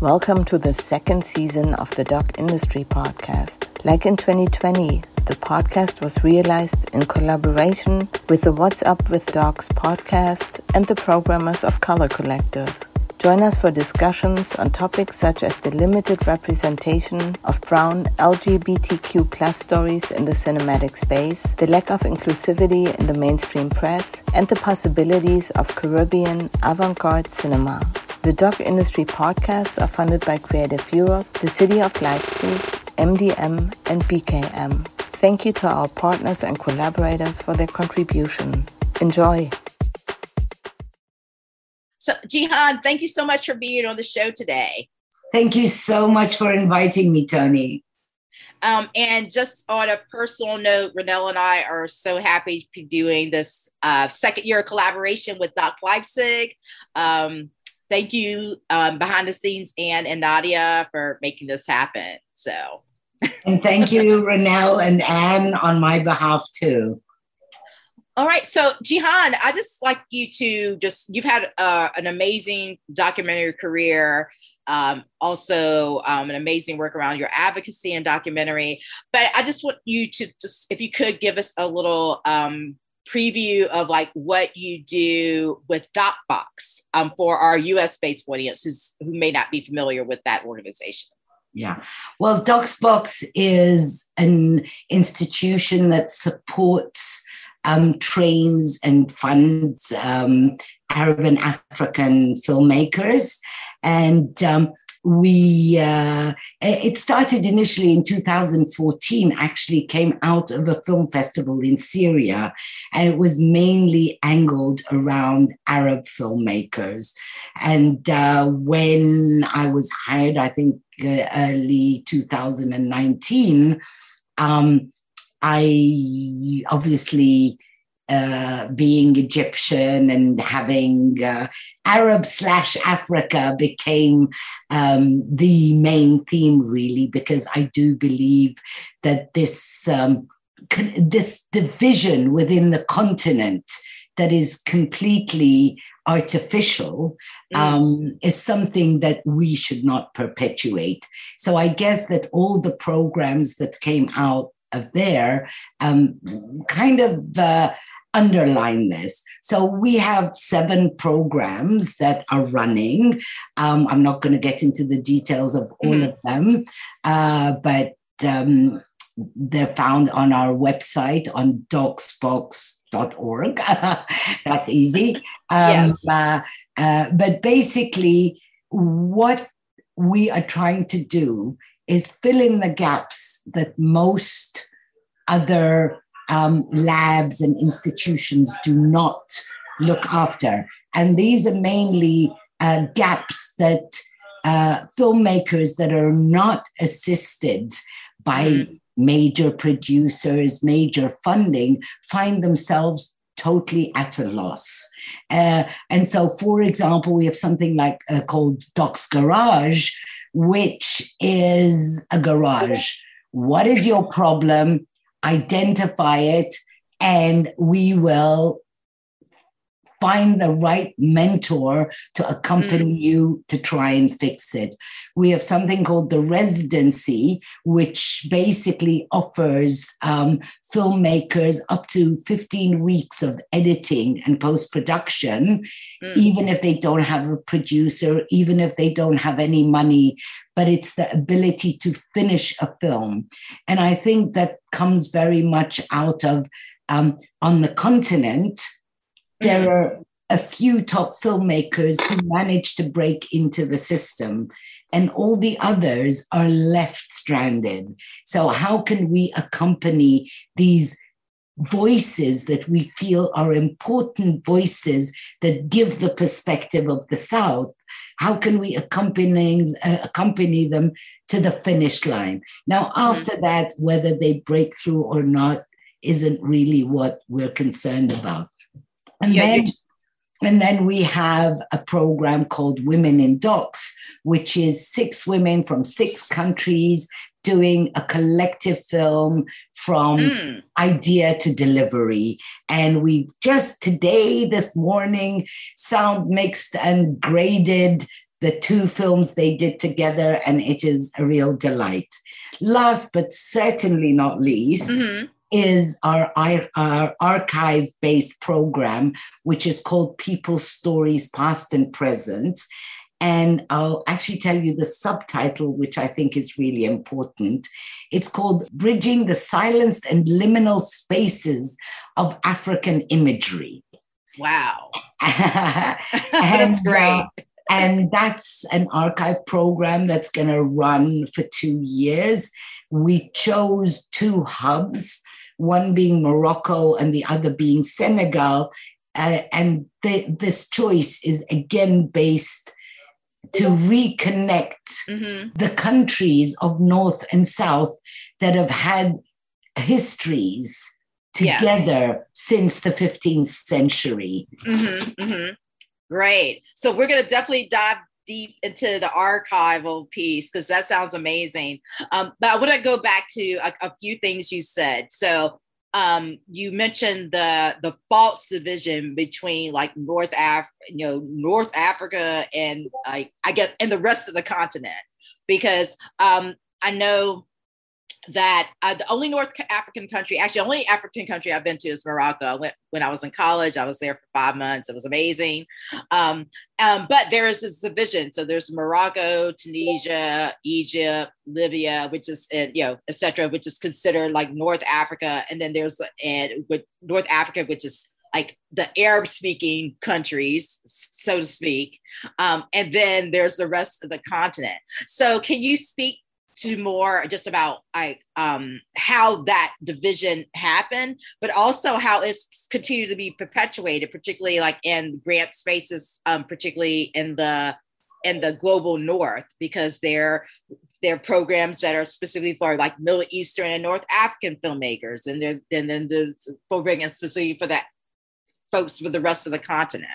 Welcome to the second season of the DOK Industry Podcast. Like in 2020, the podcast was realized in collaboration with the What's Up with Docs podcast and the programmers of Color Collective. Join us for discussions on topics such as the limited representation of brown LGBTQ plus stories in the cinematic space, the lack of inclusivity in the mainstream press, and the possibilities of Caribbean avant-garde cinema. The DOK Industry podcasts are funded by Creative Europe, the City of Leipzig, MDM, and BKM. Thank you to our partners and collaborators for their contribution. Enjoy. So, Jihan, thank you so much for being on the show today. Thank you so much for inviting me, Toni. Um, and just on a personal note, Renelle and I are so happy to be doing this uh, second year collaboration with DOK Leipzig. Um, thank you, um, behind the scenes, Anne and Nadia, for making this happen. So, and thank you, Renelle and Anne, on my behalf too. All right. So, Jihan, I just like you to just, you've had uh, an amazing documentary career. Um, also, um, an amazing work around your advocacy and documentary. But I just want you to just, if you could give us a little um, preview of like what you do with Dox Box um, for our US based audiences who may not be familiar with that organization. Yeah. Well, Dox Box is an institution that supports um, trains and funds um, Arab and African filmmakers. And um, we, uh, it started initially in 2014, actually came out of a film festival in Syria, and it was mainly angled around Arab filmmakers. And uh, when I was hired, I think uh, early 2019, um, I obviously uh, being Egyptian and having uh, Arab slash Africa became um, the main theme, really, because I do believe that this um, this division within the continent that is completely artificial mm. um, is something that we should not perpetuate. So I guess that all the programs that came out of there um, kind of uh, underline this. So we have seven programs that are running. Um, I'm not going to get into the details of all mm-hmm. of them, uh, but um, they're found on our website on doxbox.org. That's easy. Um, yes. Uh, uh, but basically, what we are trying to do is fill in the gaps that most other um, labs and institutions do not look after. And these are mainly uh, gaps that uh, filmmakers that are not assisted by mm. major producers, major funding, find themselves totally at a loss. Uh, and so, for example, we have something like uh, called Doc's Garage, which is a garage. What is your problem? Identify it, and we will find the right mentor to accompany mm. you to try and fix it. We have something called the residency, which basically offers um, filmmakers up to 15 weeks of editing and post production, mm. even if they don't have a producer, even if they don't have any money. But it's the ability to finish a film. And I think that comes very much out of um, on the continent there are a few top filmmakers who manage to break into the system, and all the others are left stranded. So, how can we accompany these voices that we feel are important voices that give the perspective of the South? How can we accompany, uh, accompany them to the finish line? Now, mm-hmm. after that, whether they break through or not isn't really what we're concerned about. And yeah, then, and then we have a program called Women in Docs, which is six women from six countries doing a collective film from mm. idea to delivery. And we just today, this morning, sound mixed and graded the two films they did together, and it is a real delight. Last but certainly not least, mm-hmm. Is our, our, archive based program, which is called People's Stories Past and Present. And I'll actually tell you the subtitle, which I think is really important. It's called Bridging the Silenced and Liminal Spaces of African Imagery. Wow. and, that's great. Uh, and that's an archive program that's going to run for two years. We chose two hubs, one being Morocco and the other being Senegal. Uh, and the, this choice is again based to reconnect mm-hmm. the countries of North and South that have had histories together yes. since the 15th century. Mm-hmm, mm-hmm. Great. So we're going to definitely dive deep into the archival piece because that sounds amazing. Um, but I want to go back to a, a, few things you said. So um, you mentioned the the false division between like North Af, you know, North Africa and like I guess and the rest of the continent because um, I know that uh, the only North African country, actually, only African country I've been to is Morocco. I went when I was in college. I was there for five months. It was amazing. Um, um, but there is this division. So there's Morocco, Tunisia, Egypt, Libya, which is uh, you know, etc., which is considered like North Africa, and then there's and with North Africa, which is like the Arab speaking countries, so to speak. Um, and then there's the rest of the continent. So, can you speak to more just about like um, how that division happened, but also how it's continued to be perpetuated, particularly like in grant spaces, um, particularly in the in the global north, because they're they're programs that are specifically for like Middle Eastern and North African filmmakers, and then then the program is specifically for that folks for the rest of the continent.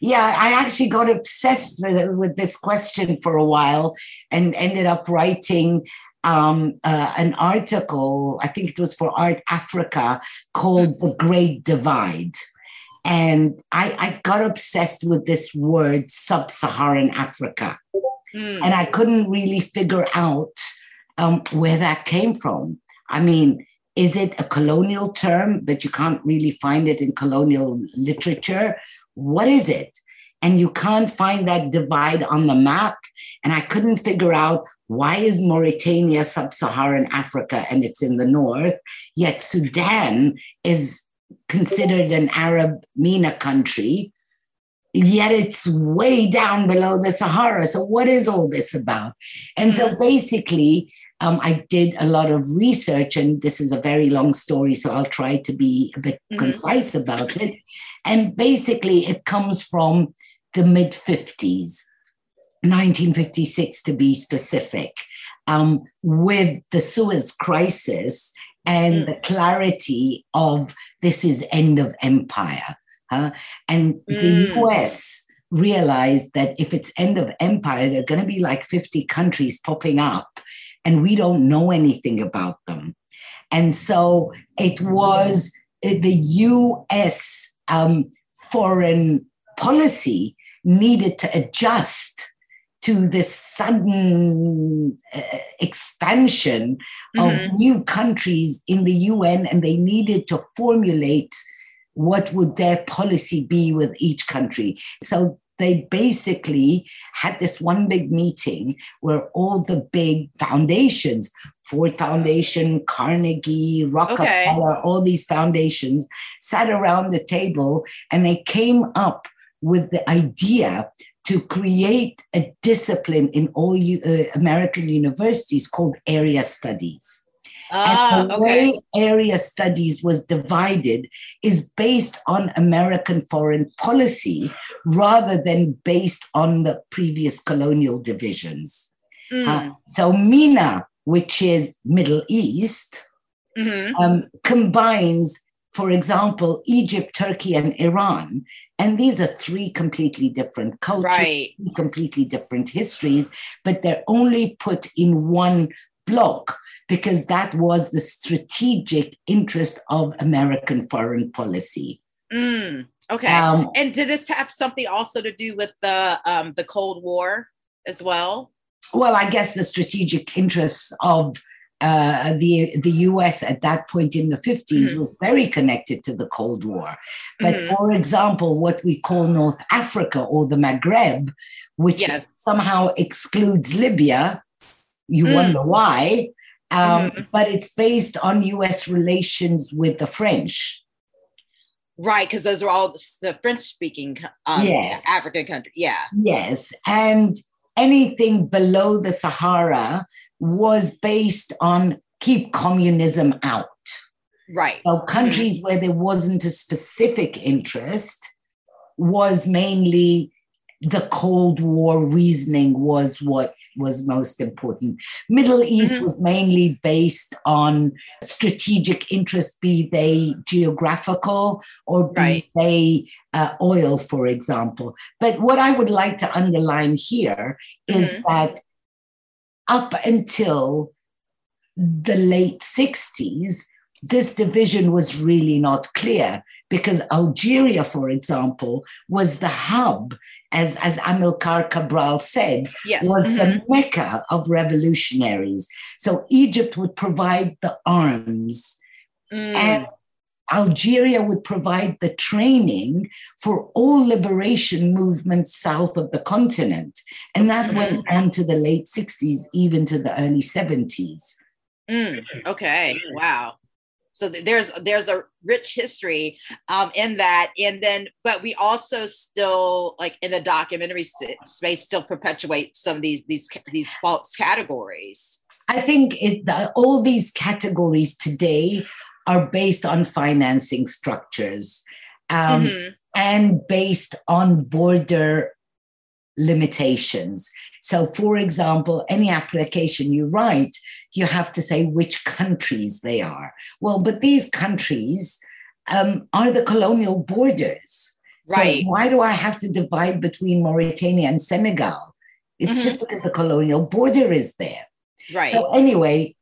Yeah, I actually got obsessed with with this question for a while, and ended up writing um, uh, an article. I think it was for Art Africa called "The Great Divide." And I, I got obsessed with this word sub-Saharan Africa. Mm. And I couldn't really figure out um, where that came from. I mean, is it a colonial term, but you can't really find it in colonial literature? What is it? And you can't find that divide on the map. And I couldn't figure out why is Mauritania sub-Saharan Africa and it's in the north, yet Sudan is considered an Arab MENA country, yet it's way down below the Sahara. So what is all this about? And so mm-hmm. basically, um, I did a lot of research, and this is a very long story, so I'll try to be a bit mm-hmm. concise about it. And basically, it comes from the mid 50s, 1956 to be specific, um, with the Suez Crisis and mm. the clarity of this is end of empire. Huh? And mm. the US realized that if it's end of empire, there are going to be like 50 countries popping up, and we don't know anything about them. And so it was uh, the US um, foreign policy needed to adjust to this sudden uh, expansion mm-hmm. of new countries in the UN, and they needed to formulate what would their policy be with each country. So they basically had this one big meeting where all the big foundations, Ford Foundation, Carnegie, Rockefeller, okay. all these foundations sat around the table and they came up with the idea to create a discipline in all uh, American universities called area studies. Ah, and the okay. way area studies was divided is based on American foreign policy rather than based on the previous colonial divisions. Mm. Uh, so MENA, which is Middle East, mm-hmm. um, combines, for example, Egypt, Turkey, and Iran. And these are three completely different cultures, right. completely different histories, but they're only put in one block because that was the strategic interest of American foreign policy. Mm, Okay. Um, and did this have something also to do with the um, the Cold War as well? Well, I guess the strategic interests of uh, the the U.S. at that point in the 50s mm-hmm. was very connected to the Cold War. But mm-hmm. for example, what we call North Africa or the Maghreb, which yes. somehow excludes Libya, you mm. wonder why. Um, mm-hmm. But it's based on U.S. relations with the French. Right, because those are all the French-speaking um, yes. African countries. Yeah. Yes, and anything below the Sahara was based on keep communism out. Right. So countries mm-hmm. where there wasn't a specific interest was mainly the Cold War reasoning was what was most important. Middle East mm-hmm. was mainly based on strategic interest, be they geographical or be right. they uh, oil, for example. But what I would like to underline here is mm-hmm. that up until the late 60s, this division was really not clear because Algeria, for example, was the hub, as, as Amilcar Cabral said, yes. was mm-hmm. the mecca of revolutionaries. So Egypt would provide the arms mm. and Algeria would provide the training for all liberation movements south of the continent. And that mm-hmm. went on to the late 60s, even to the early 70s. Mm, okay. Wow so there's there's a rich history um, in that and then but we also still like in the documentary space still perpetuate some of these these these false categories i think it, the, all these categories today are based on financing structures um, mm-hmm. and based on border limitations. So, for example, any application you write, you have to say which countries they are. Well, but these countries um, are the colonial borders. Right. So, why do I have to divide between Mauritania and Senegal? It's mm-hmm. just because the colonial border is there. Right. So, anyway,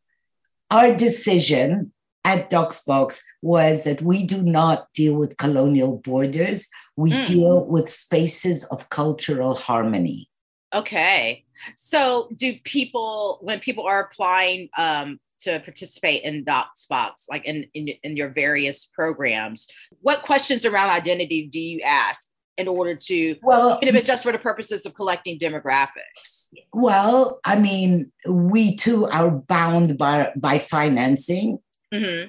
our decision at Dox Box was that we do not deal with colonial borders. We mm. deal with spaces of cultural harmony. Okay. So, do people, when people are applying um, to participate in Dox Box, like in, in, in your various programs, what questions around identity do you ask in order to, well, even if it's just for the purposes of collecting demographics? Well, I mean, we too are bound by, by financing. Mm-hmm.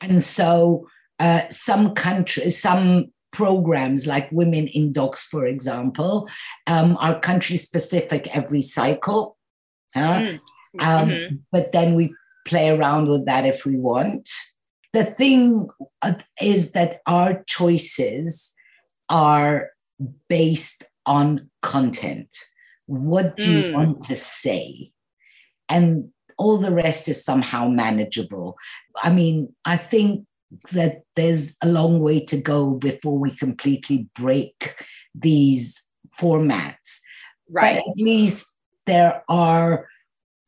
And so, uh, some countries, some programs like Women in Docs, for example, um, are country specific every cycle. Huh? Mm-hmm. Um, mm-hmm. But then we play around with that if we want. The thing uh, is that our choices are based on content. What do mm. you want to say? And all the rest is somehow manageable. I mean, I think that there's a long way to go before we completely break these formats. Right. But at least there are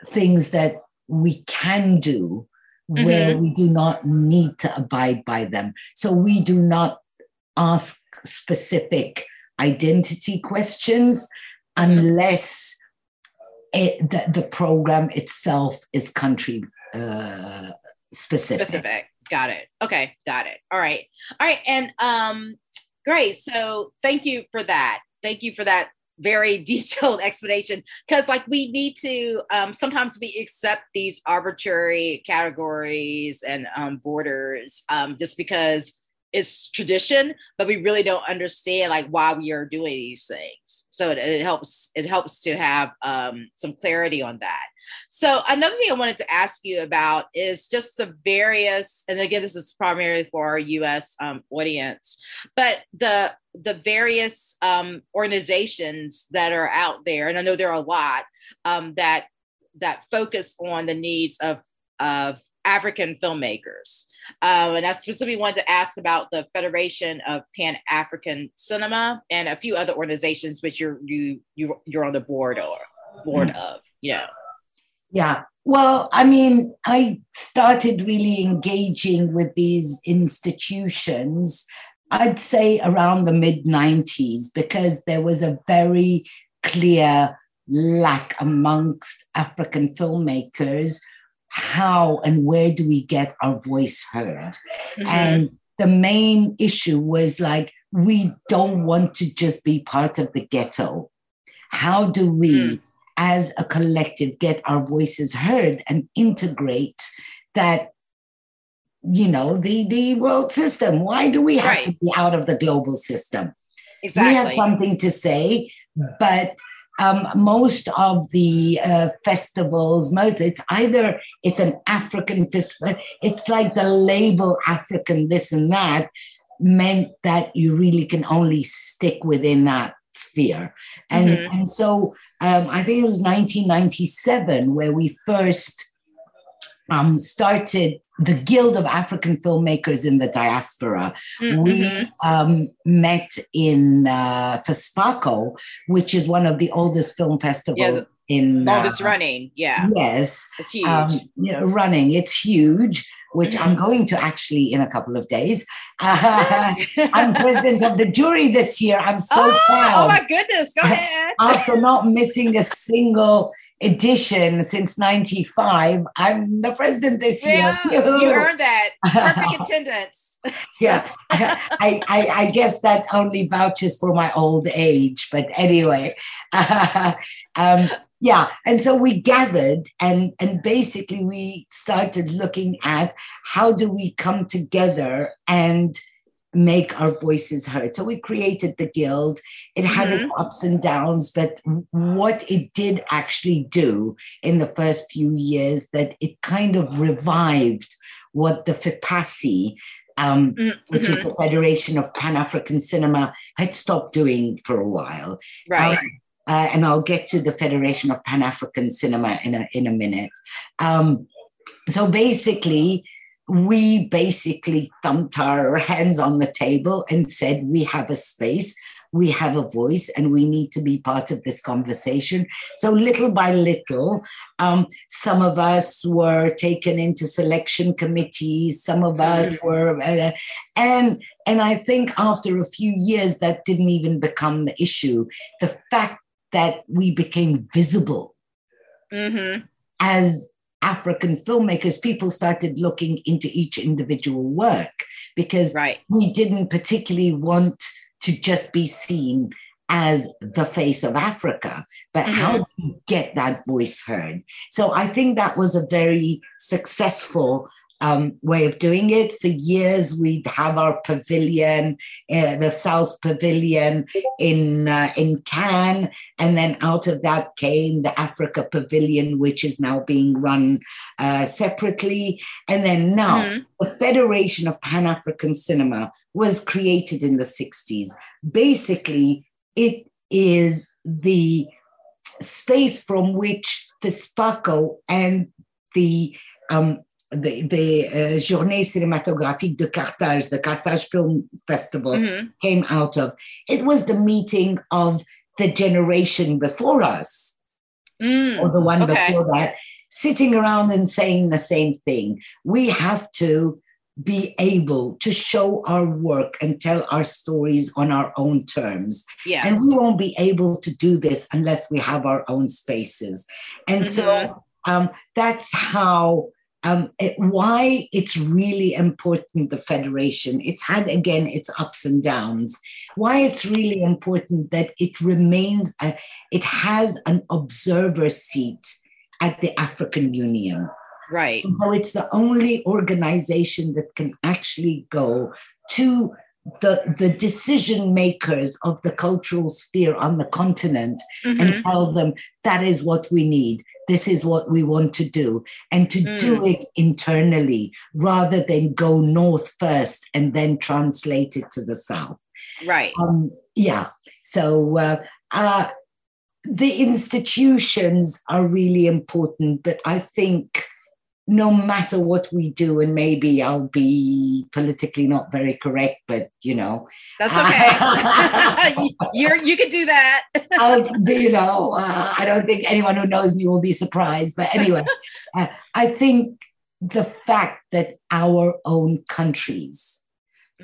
things that we can do where mm-hmm. we do not need to abide by them. So we do not ask specific identity questions unless it, the, the program itself is country uh, specific. Specific. Got it. Okay, got it. All right. All right. And um, great. So thank you for that. Thank you for that very detailed explanation because like we need to um, sometimes we accept these arbitrary categories and um, borders um, just because it's tradition, but we really don't understand like why we are doing these things. So it, it helps it helps to have um, some clarity on that. So another thing I wanted to ask you about is just the various, and again, this is primarily for our U.S. Um, audience, but the the various um, organizations that are out there, and I know there are a lot um, that that focus on the needs of of African filmmakers. Um, and I specifically wanted to ask about the Federation of Pan African Cinema and a few other organizations which you're you you you're on the board or board mm-hmm. of. Yeah. Yeah. Well, I mean, I started really engaging with these institutions I'd say around the mid 90s because there was a very clear lack amongst African filmmakers how and where do we get our voice heard? Mm-hmm. And the main issue was like, we don't want to just be part of the ghetto. How do we, mm. as a collective, get our voices heard and integrate that? You know, the, the world system. Why do we have right. to be out of the global system? Exactly. We have something to say, but um, most of the uh, festivals, most it's either it's an African festival, it's like the label African this and that meant that you really can only stick within that sphere. And, mm-hmm. and so um, I think it was 1997 where we first um, started the Guild of African Filmmakers in the Diaspora. Mm-hmm. We um, met in uh, FESPACO, which is one of the oldest film festivals yeah, in longest uh, running. Yeah, yes, it's huge. Um, you know, running, it's huge. Which mm-hmm. I'm going to actually in a couple of days. Uh, I'm president of the jury this year. I'm so oh, proud. Oh my goodness! Go ahead. After not missing a single edition since 95 i'm the president this yeah, year you earned that. Perfect attendance. Yeah. I, I, I guess that only vouches for my old age but anyway. Um, yeah and so we gathered and and basically we started looking at how do we come together and make our voices heard. So we created the guild. It had mm-hmm. its ups and downs, but what it did actually do in the first few years that it kind of revived what the FEPACI, um, mm-hmm. which is the Federation of Pan African Cinema, had stopped doing for a while. Right. Um, uh, and I'll get to the Federation of Pan African Cinema in a in a minute. Um, so basically, we basically thumped our hands on the table and said, We have a space, we have a voice, and we need to be part of this conversation. So, little by little, um, some of us were taken into selection committees, some of us mm. were, uh, and and I think after a few years, that didn't even become the issue. The fact that we became visible mm-hmm. as African filmmakers, people started looking into each individual work because right. we didn't particularly want to just be seen as the face of Africa, but mm-hmm. how do you get that voice heard? So I think that was a very successful um, way of doing it. For years, we'd have our pavilion, uh, the South Pavilion in uh, in Cannes, and then out of that came the Africa Pavilion, which is now being run uh, separately. And then now, mm-hmm. the Federation of Pan African Cinema was created in the '60s. Basically, it is the space from which FESPACO and the um, the, the uh, Journée Cinématographique de Carthage, the Carthage Film Festival, mm-hmm. came out of. It was the meeting of the generation before us, mm, or the one okay. before that, sitting around and saying the same thing. We have to be able to show our work and tell our stories on our own terms. Yes. And we won't be able to do this unless we have our own spaces. And mm-hmm. so um, that's how um, it, why it's really important, the Federation. It's had, again, its ups and downs. Why it's really important that it remains, a, it has an observer seat at the African Union. Right. And so it's the only organization that can actually go to the, the decision makers of the cultural sphere on the continent mm-hmm. and tell them that is what we need this is what we want to do and to mm. do it internally rather than go north first and then translate it to the south. Right. Um, yeah. So uh, uh, the institutions are really important but i think no matter what we do, and maybe I'll be politically not very correct, but you know, that's okay. You're you can do that. I'll, you know, uh, I don't think anyone who knows me will be surprised. But anyway, uh, I think the fact that our own countries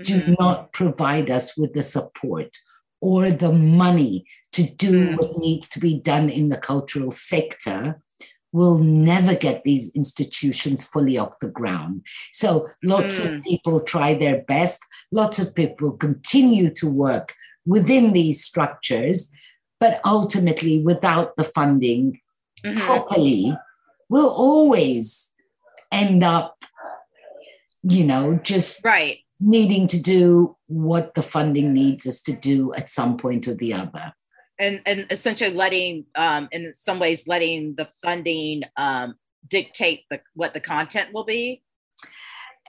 do Mhm. not provide us with the support or the money to do Mm. what needs to be done in the cultural sector, will never get these institutions fully off the ground. So lots Mm. of people try their best, lots of people continue to work within these structures, but ultimately, without the funding Mhm. properly, we'll always end up, you know, just Right. needing to do what the funding needs us to do at some point or the other. And and essentially letting um in some ways letting the funding um dictate the what the content will be?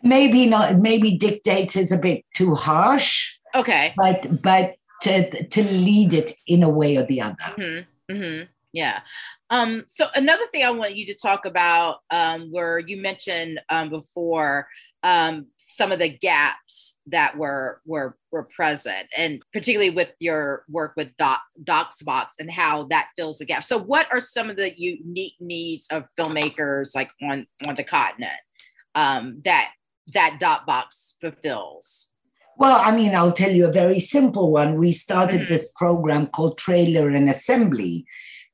Maybe not, maybe dictate is a bit too harsh, okay. but but to to lead it in a way or the other. hmm hmm yeah. Um so another thing i want you to talk about um where you mentioned um before um some of the gaps that were were were present and particularly with your work with doc Dox Box and how that fills the gap so what are some of the unique needs of filmmakers like on on the continent um that that Dox Box fulfills Well, I mean, I'll tell you a very simple one. We started Mhm. this program called Trailer and Assembly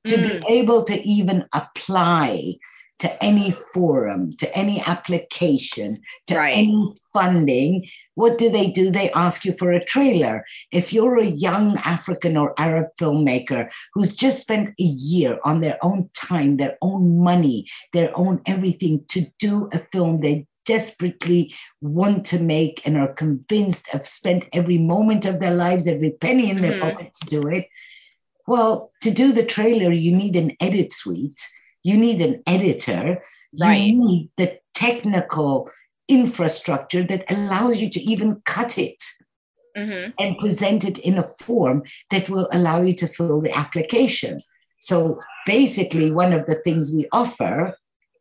to Mm. be able to even apply to any forum, to any application, to Right. any funding. What do they do? They ask you for a trailer. If you're a young African or Arab filmmaker who's just spent a year on their own time, their own money, their own everything to do a film they desperately want to make and are convinced have spent every moment of their lives, every penny in their Mhm. pocket to do it. Well, to do the trailer, you need an edit suite, you need an editor, Right. you need the technical infrastructure that allows you to even cut it hmm and present it in a form that will allow you to fill the application. So basically, one of the things we offer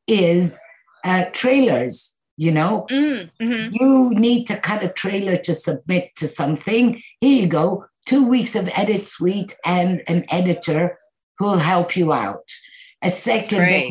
is uh, trailers. You know, mm-hmm. you need to cut a trailer to submit to something. Here you go, two weeks of edit suite and an editor who will help you out. A second.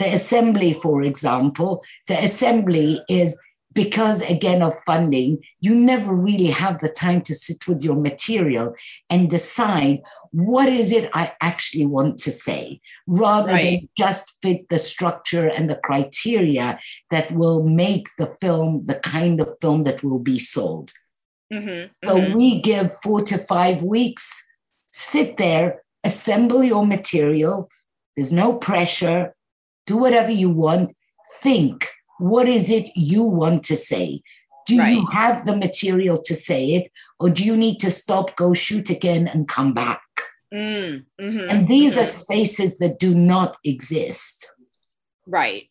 The assembly, for example, the assembly is because again of funding, you never really have the time to sit with your material and decide what is it I actually want to say, rather Right. than just fit the structure and the criteria that will make the film the kind of film that will be sold. Mm-hmm. So we give four to five weeks, sit there, assemble your material. There's no pressure. Do whatever you want. Think, what is it you want to say? Do you have the material to say it, or do you need to stop, go shoot again, and come back? mm-hmm. And these are spaces that do not exist. Right,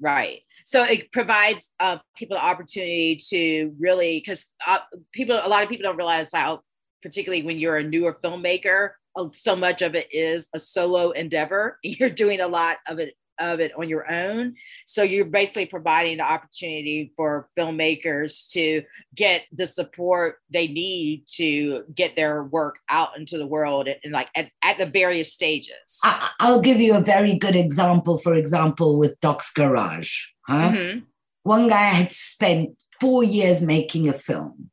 right. So it provides uh, people the opportunity to really, because uh, people, a lot of people don't realize how, particularly when you're a newer filmmaker, uh, so much of it is a solo endeavor. You're doing a lot of it of it on your own. So you're basically providing the opportunity for filmmakers to get the support they need to get their work out into the world and like at, at the various stages. I, I'll give you a very good example. For example, with Doc's Garage. Huh? Mhm. One guy had spent four years making a film.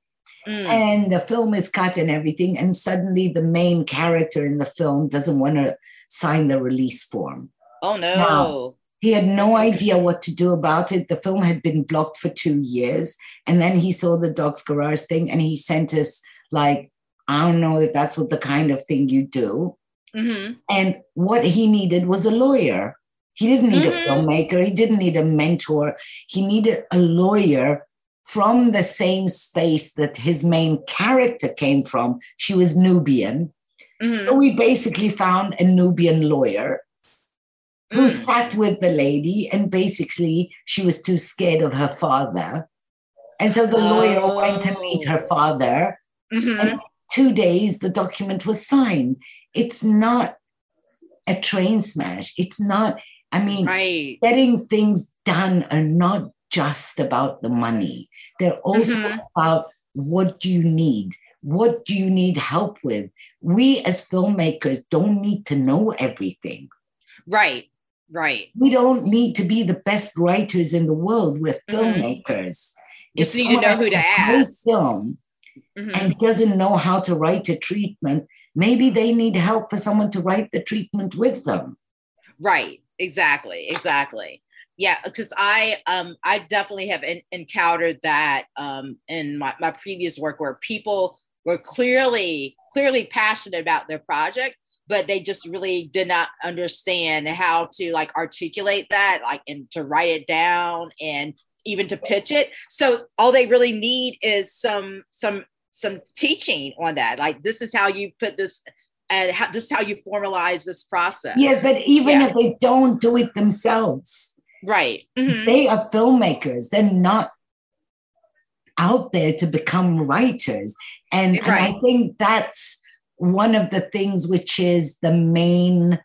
Mm. and the film is cut and everything and suddenly the main character in the film doesn't want to sign the release form Oh no. he had no idea what to do about it. The film had been blocked for two years and then he saw the Doc's Garage thing and he sent us like i don't know if that's what the kind of thing you do. Hmm and what he needed was a lawyer. He didn't need Mhm. a filmmaker. He didn't need a mentor. He needed a lawyer from the same space that his main character came from. She was nubian. Hmm so we basically found a nubian lawyer who Mm. sat with the lady and basically she was too scared of her father and so the lawyer went to meet her father Mhm. two days the document was signed it's not a train smash it's not i mean Right. getting things done are not just about the money they're also Mhm. about what do you need what do you need help with we as filmmakers don't need to know everything Right. Right. we don't need to be the best writers in the world we're Mhm. filmmakers Just need to know who to ask. Film mm-hmm. and doesn't know how to write a treatment, maybe they need help for someone to write the treatment with them. Right. Exactly. Exactly. Yeah, because I um I definitely have in, encountered that um in my, my previous work where people were clearly clearly passionate about their project, but they just really did not understand how to like articulate that, like and to write it down and even to pitch it. So all they really need is some some some teaching on that. Like this is how you put this and how, this is how you formalize this process. Yes, but even yeah. if they don't do it themselves, right? Mm-hmm. They are filmmakers. They're not out there to become writers, and, right. and I think that's one of the things which is the main.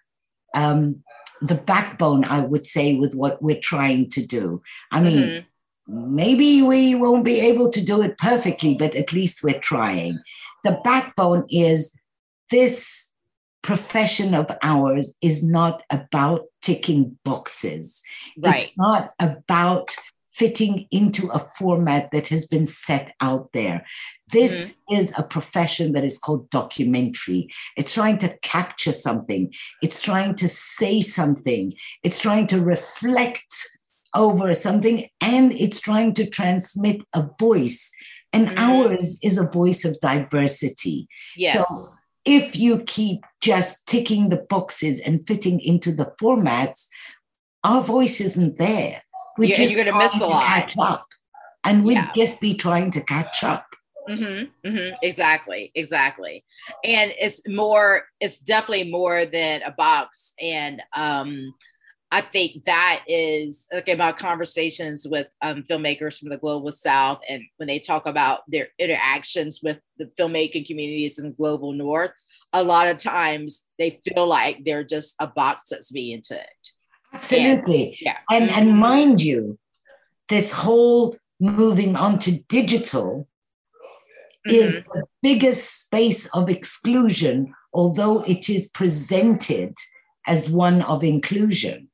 Um, the backbone, I would say, with what we're trying to do. I mean, mm-hmm maybe we won't be able to do it perfectly, but at least we're trying. The backbone is this profession of ours is not about ticking boxes. Right. It's not about fitting into a format that has been set out there. This mm-hmm. is a profession that is called documentary. It's trying to capture something, it's trying to say something, it's trying to reflect over something and it's trying to transmit a voice. And mm-hmm. ours is a voice of diversity. Yes. So if you keep just ticking the boxes and fitting into the formats, our voice isn't there. We're yeah, just you're going to miss a lot. Catch up, and we'd yeah. just be trying to catch up. Mm-hmm, mm-hmm, exactly, exactly. And it's more, it's definitely more than a box. And um, I think that is like My conversations with um, filmmakers from the global south, and when they talk about their interactions with the filmmaking communities in the global north, a lot of times they feel like they're just a box that's being ticked. Absolutely, and, yeah, and and mind you, this whole moving on to digital mm-hmm. is the biggest space of exclusion, although it is presented as one of inclusion.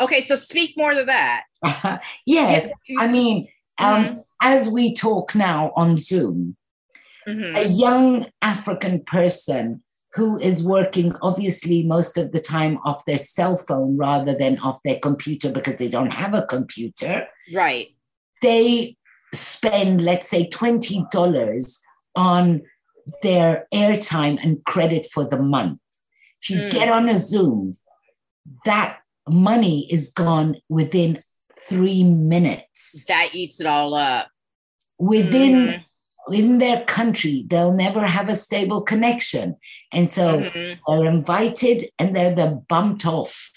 Okay, so speak more to that. yes, I mean, um, mm-hmm. as we talk now on Zoom, mm-hmm. a young African person who is working obviously most of the time off their cell phone rather than off their computer because they don't have a computer. Right. They spend, let's say, $20 on their airtime and credit for the month. If you mm. get on a Zoom, that money is gone within three minutes. That eats it all up. Within mm. In their country, they'll never have a stable connection. And so mm-hmm. they're invited and they're the bumped off,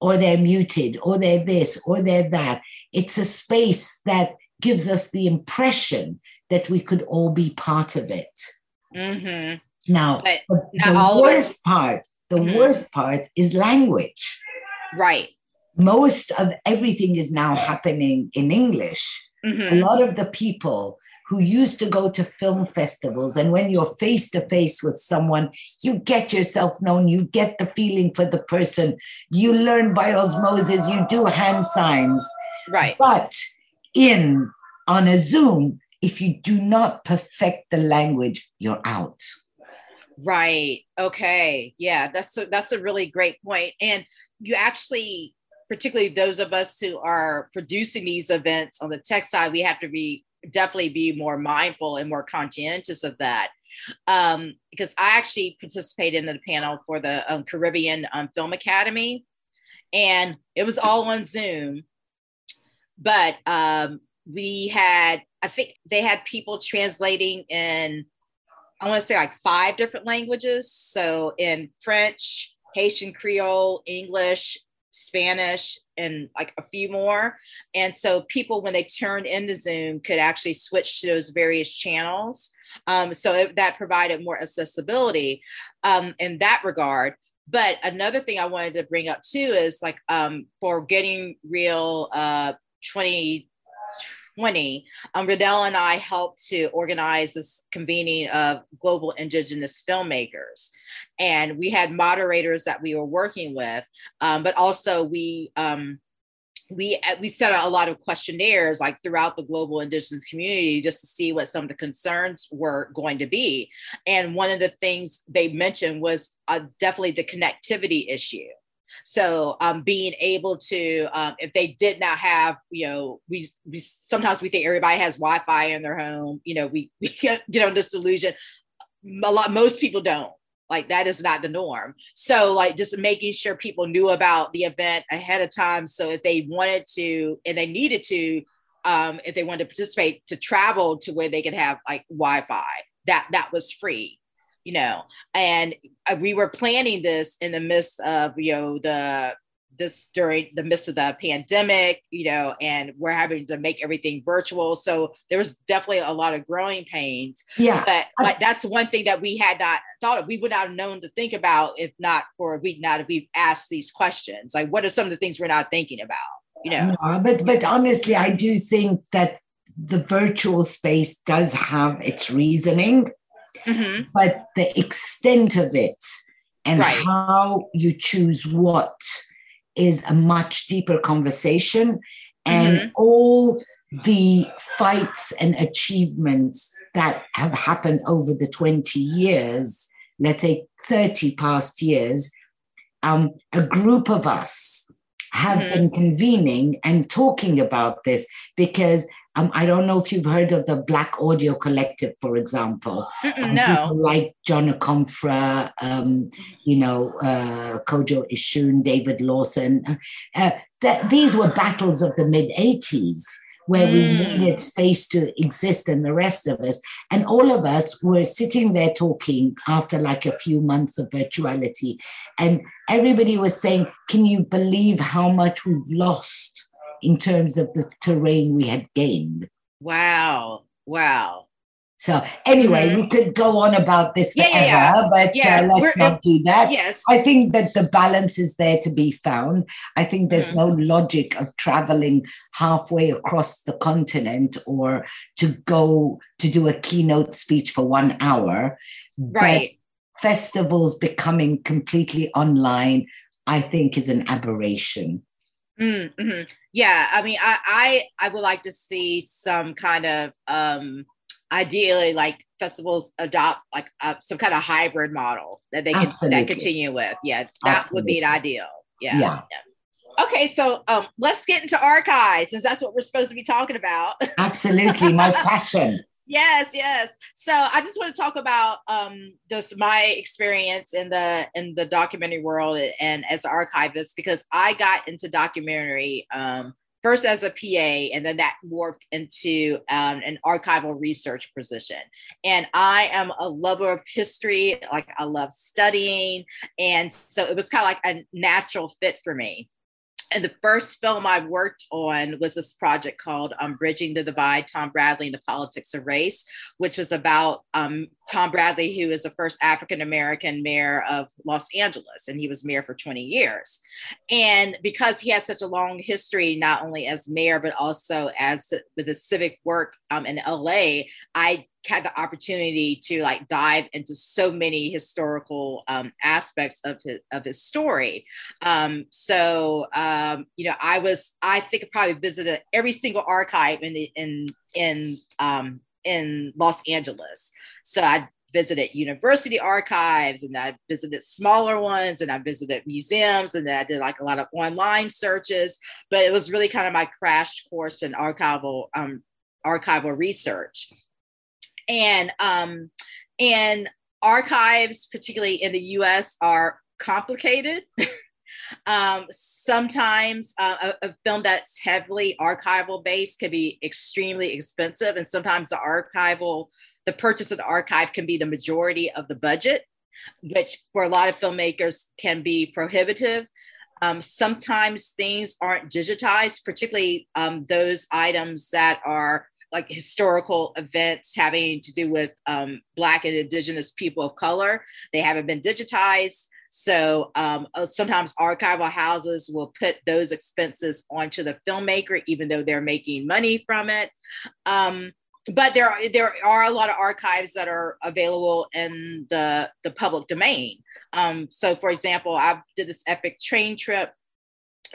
or they're muted, or they're this, or they're that. It's a space that gives us the impression that we could all be part of it. Mm-hmm. Now, the, the worst part, the mm-hmm. worst part is language. Right. Most of everything is now happening in English. Mm-hmm. A lot of the people who used to go to film festivals, and when you're face to face with someone, you get yourself known, you get the feeling for the person, you learn by osmosis, you do hand signs. Right. But in on a Zoom, if you do not perfect the language, you're out. Right. Okay. Yeah, that's a, that's a really great point. And you actually, particularly those of us who are producing these events on the tech side, we have to be definitely be more mindful and more conscientious of that. Um, because I actually participated in a panel for the um, Caribbean um, Film Academy, and it was all on Zoom. But um, we had, I think they had people translating in, I want to say like five different languages. So in French, Haitian Creole, English, Spanish, and like a few more. And so people, when they turned into Zoom, could actually switch to those various channels. Um, so it, that provided more accessibility um, in that regard. But another thing I wanted to bring up too is like um, for getting real uh, 20 2020, um, Riddell and I helped to organize this convening of global indigenous filmmakers. And we had moderators that we were working with, um, but also we um, we we set out a lot of questionnaires like throughout the global indigenous community just to see what some of the concerns were going to be and one of the things they mentioned was uh, definitely the connectivity issue so um, being able to um, if they did not have you know we, we sometimes we think everybody has wi-fi in their home you know we, we get, get on this delusion a lot most people don't like that is not the norm. So like just making sure people knew about the event ahead of time. So if they wanted to and they needed to, um, if they wanted to participate, to travel to where they could have like Wi-Fi, that that was free you know and uh, we were planning this in the midst of you know the this during the midst of the pandemic, you know, and we're having to make everything virtual. So there was definitely a lot of growing pains. Yeah. But like that's one thing that we had not thought of. We would not have known to think about if not for we not if we asked these questions. Like what are some of the things we're not thinking about? You know. No, but but honestly, I do think that the virtual space does have its reasoning, mm-hmm. but the extent of it and right. how you choose what is a much deeper conversation. And mm-hmm. all the fights and achievements that have happened over the 20 years, let's say 30 past years, um, a group of us have mm-hmm. been convening and talking about this because um, I don't know if you've heard of the Black Audio Collective, for example. Um, no. Like John Akomfrah, um, you know, uh, Kojo Ishun, David Lawson. Uh, uh, that, these were battles of the mid 80s where mm. we needed space to exist and the rest of us. And all of us were sitting there talking after like a few months of virtuality. And everybody was saying, Can you believe how much we've lost? In terms of the terrain we had gained. Wow. Wow. So anyway, mm-hmm. we could go on about this forever, yeah, yeah, yeah. but yeah, uh, let's not do that. Yes. I think that the balance is there to be found. I think there's mm-hmm. no logic of traveling halfway across the continent or to go to do a keynote speech for one hour. Right. But festivals becoming completely online, I think, is an aberration. Mm-hmm. Yeah, I mean, I, I I would like to see some kind of um ideally like festivals adopt like uh, some kind of hybrid model that they can Absolutely. that continue with. Yeah, that Absolutely. would be an ideal. Yeah. yeah. yeah. Okay, so um, let's get into archives since that's what we're supposed to be talking about. Absolutely, my passion. Yes, yes. So I just want to talk about um, just my experience in the in the documentary world and as an archivist because I got into documentary um, first as a PA, and then that morphed into um, an archival research position. And I am a lover of history, like I love studying, and so it was kind of like a natural fit for me and the first film I worked on was this project called um, Bridging the Divide Tom Bradley and the Politics of Race, which was about um, Tom Bradley, who is the first African American mayor of Los Angeles, and he was mayor for 20 years. And because he has such a long history, not only as mayor, but also as with the civic work um, in LA, I had the opportunity to like dive into so many historical um, aspects of his of his story. Um, so um, you know, I was I think I probably visited every single archive in the in in um, in Los Angeles. So I visited university archives and I visited smaller ones and I visited museums and then I did like a lot of online searches. But it was really kind of my crash course in archival um, archival research and um, and archives, particularly in the U.S., are complicated. um, sometimes uh, a, a, film that's heavily archival based can be extremely expensive, and sometimes the archival, the purchase of the archive can be the majority of the budget, which for a lot of filmmakers can be prohibitive. Um, sometimes things aren't digitized, particularly um, those items that are like historical events having to do with um, Black and Indigenous people of color. They haven't been digitized. So um, uh, sometimes archival houses will put those expenses onto the filmmaker, even though they're making money from it. Um, but there are there are a lot of archives that are available in the the public domain. Um, so, for example, I did this epic train trip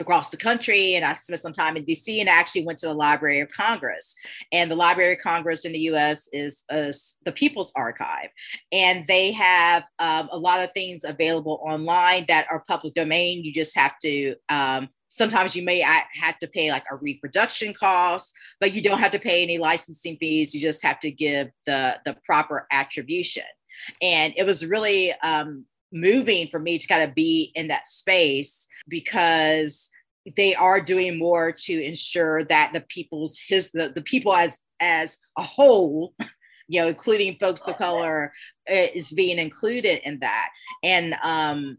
across the country and I spent some time in DC and I actually went to the Library of Congress. And the Library of Congress in the US is, is the People's Archive. And they have um, a lot of things available online that are public domain. You just have to, um, sometimes you may have to pay like a reproduction cost, but you don't have to pay any licensing fees. You just have to give the, the proper attribution. And it was really um, moving for me to kind of be in that space because they are doing more to ensure that the people's his the, the people as as a whole you know including folks of color uh, is being included in that. And um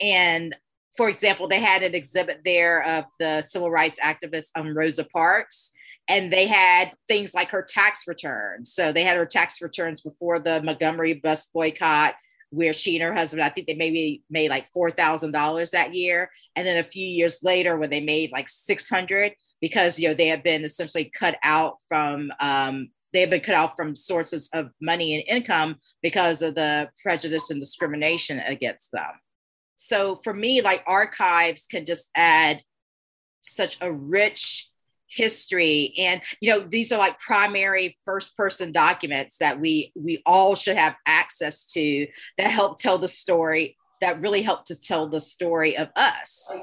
and for example they had an exhibit there of the civil rights activist um, rosa parks and they had things like her tax returns. So they had her tax returns before the montgomery bus boycott where she and her husband, I think they maybe made like four thousand dollars that year, and then a few years later, when they made like six hundred, because you know they have been essentially cut out from um, they have been cut out from sources of money and income because of the prejudice and discrimination against them. So for me, like archives can just add such a rich history. And you know these are like primary first person documents that we we all should have access to that help tell the story that really help to tell the story of us.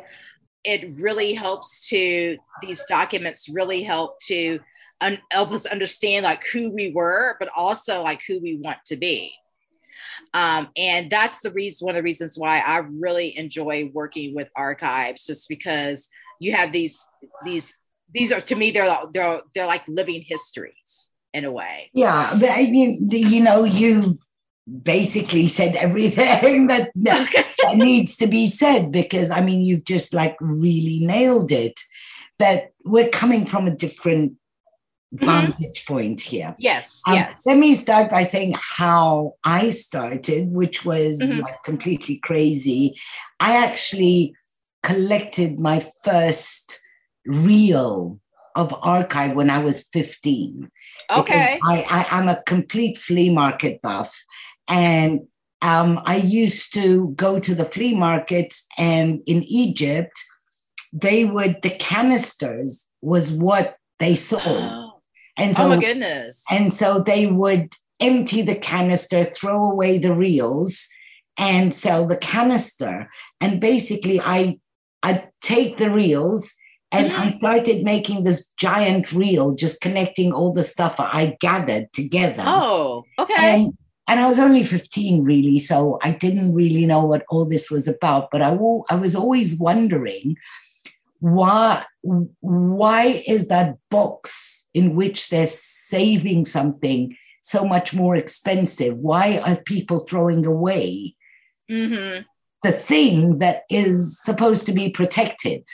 It really helps to these documents really help to un, help us understand like who we were but also like who we want to be. Um, and that's the reason one of the reasons why i really enjoy working with archives just because you have these these these are to me they're they're they're like living histories in a way. Yeah, but I mean, you know, you basically said everything that, that needs to be said because I mean, you've just like really nailed it. But we're coming from a different mm-hmm. vantage point here. Yes, um, yes. Let me start by saying how I started, which was mm-hmm. like completely crazy. I actually collected my first reel of archive when I was 15. Okay. I, I, am a complete flea market buff. And um, I used to go to the flea markets, and in Egypt, they would, the canisters was what they sold. Oh. And so, oh my goodness. And so they would empty the canister, throw away the reels, and sell the canister. And basically, I I take the reels and mm-hmm. I started making this giant reel, just connecting all the stuff I gathered together. Oh, okay. And, and I was only 15, really. So I didn't really know what all this was about. But I, I was always wondering why, why is that box in which they're saving something so much more expensive? Why are people throwing away mm-hmm. the thing that is supposed to be protected?